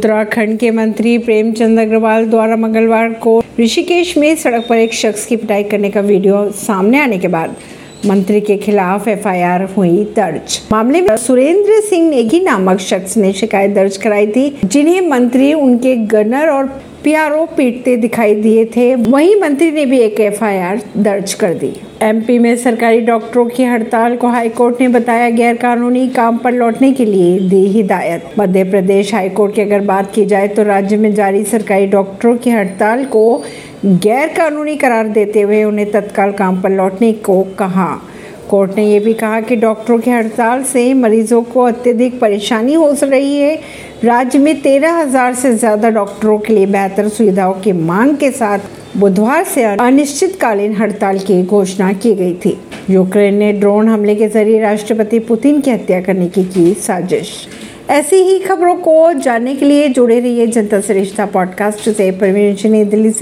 उत्तराखंड के मंत्री प्रेमचंद अग्रवाल द्वारा मंगलवार को ऋषिकेश में सड़क पर एक शख्स की पिटाई करने का वीडियो सामने आने के बाद मंत्री के खिलाफ एफआईआर हुई दर्ज। मामले में सुरेंद्र सिंह नेगी नामक शख्स ने शिकायत दर्ज कराई थी, जिन्हें मंत्री, उनके गनर और पीआरओ पीटते दिखाई दिए थे। वहीं मंत्री ने भी एक एफआईआर दर्ज कर दी। एमपी में सरकारी डॉक्टरों की हड़ताल को हाईकोर्ट ने बताया गैर कानूनी काम पर लौटने के लिए दी हिदायत। मध्य प्रदेश हाईकोर्ट की अगर बात की जाए तो राज्य में जारी सरकारी डॉक्टरों की हड़ताल को गैर कानूनी करार देते हुए उन्हें तत्काल काम पर लौटने को कहा। कोर्ट ने यह भी कहा कि डॉक्टरों की हड़ताल से मरीजों को अत्यधिक परेशानी हो रही है। राज्य में तेरह हज़ार से ज़्यादा डॉक्टरों के लिए बेहतर सुविधाओं की मांग के साथ बुधवार से अनिश्चितकालीन हड़ताल की घोषणा की गई थी। यूक्रेन ने ड्रोन हमले के ज़रिए राष्ट्रपति पुतिन की हत्या करने की की साजिश। ऐसी ही खबरों को जानने के लिए जुड़े रहिए जनता सरिश्ता पॉडकास्ट से। परवीन दिल्ली से।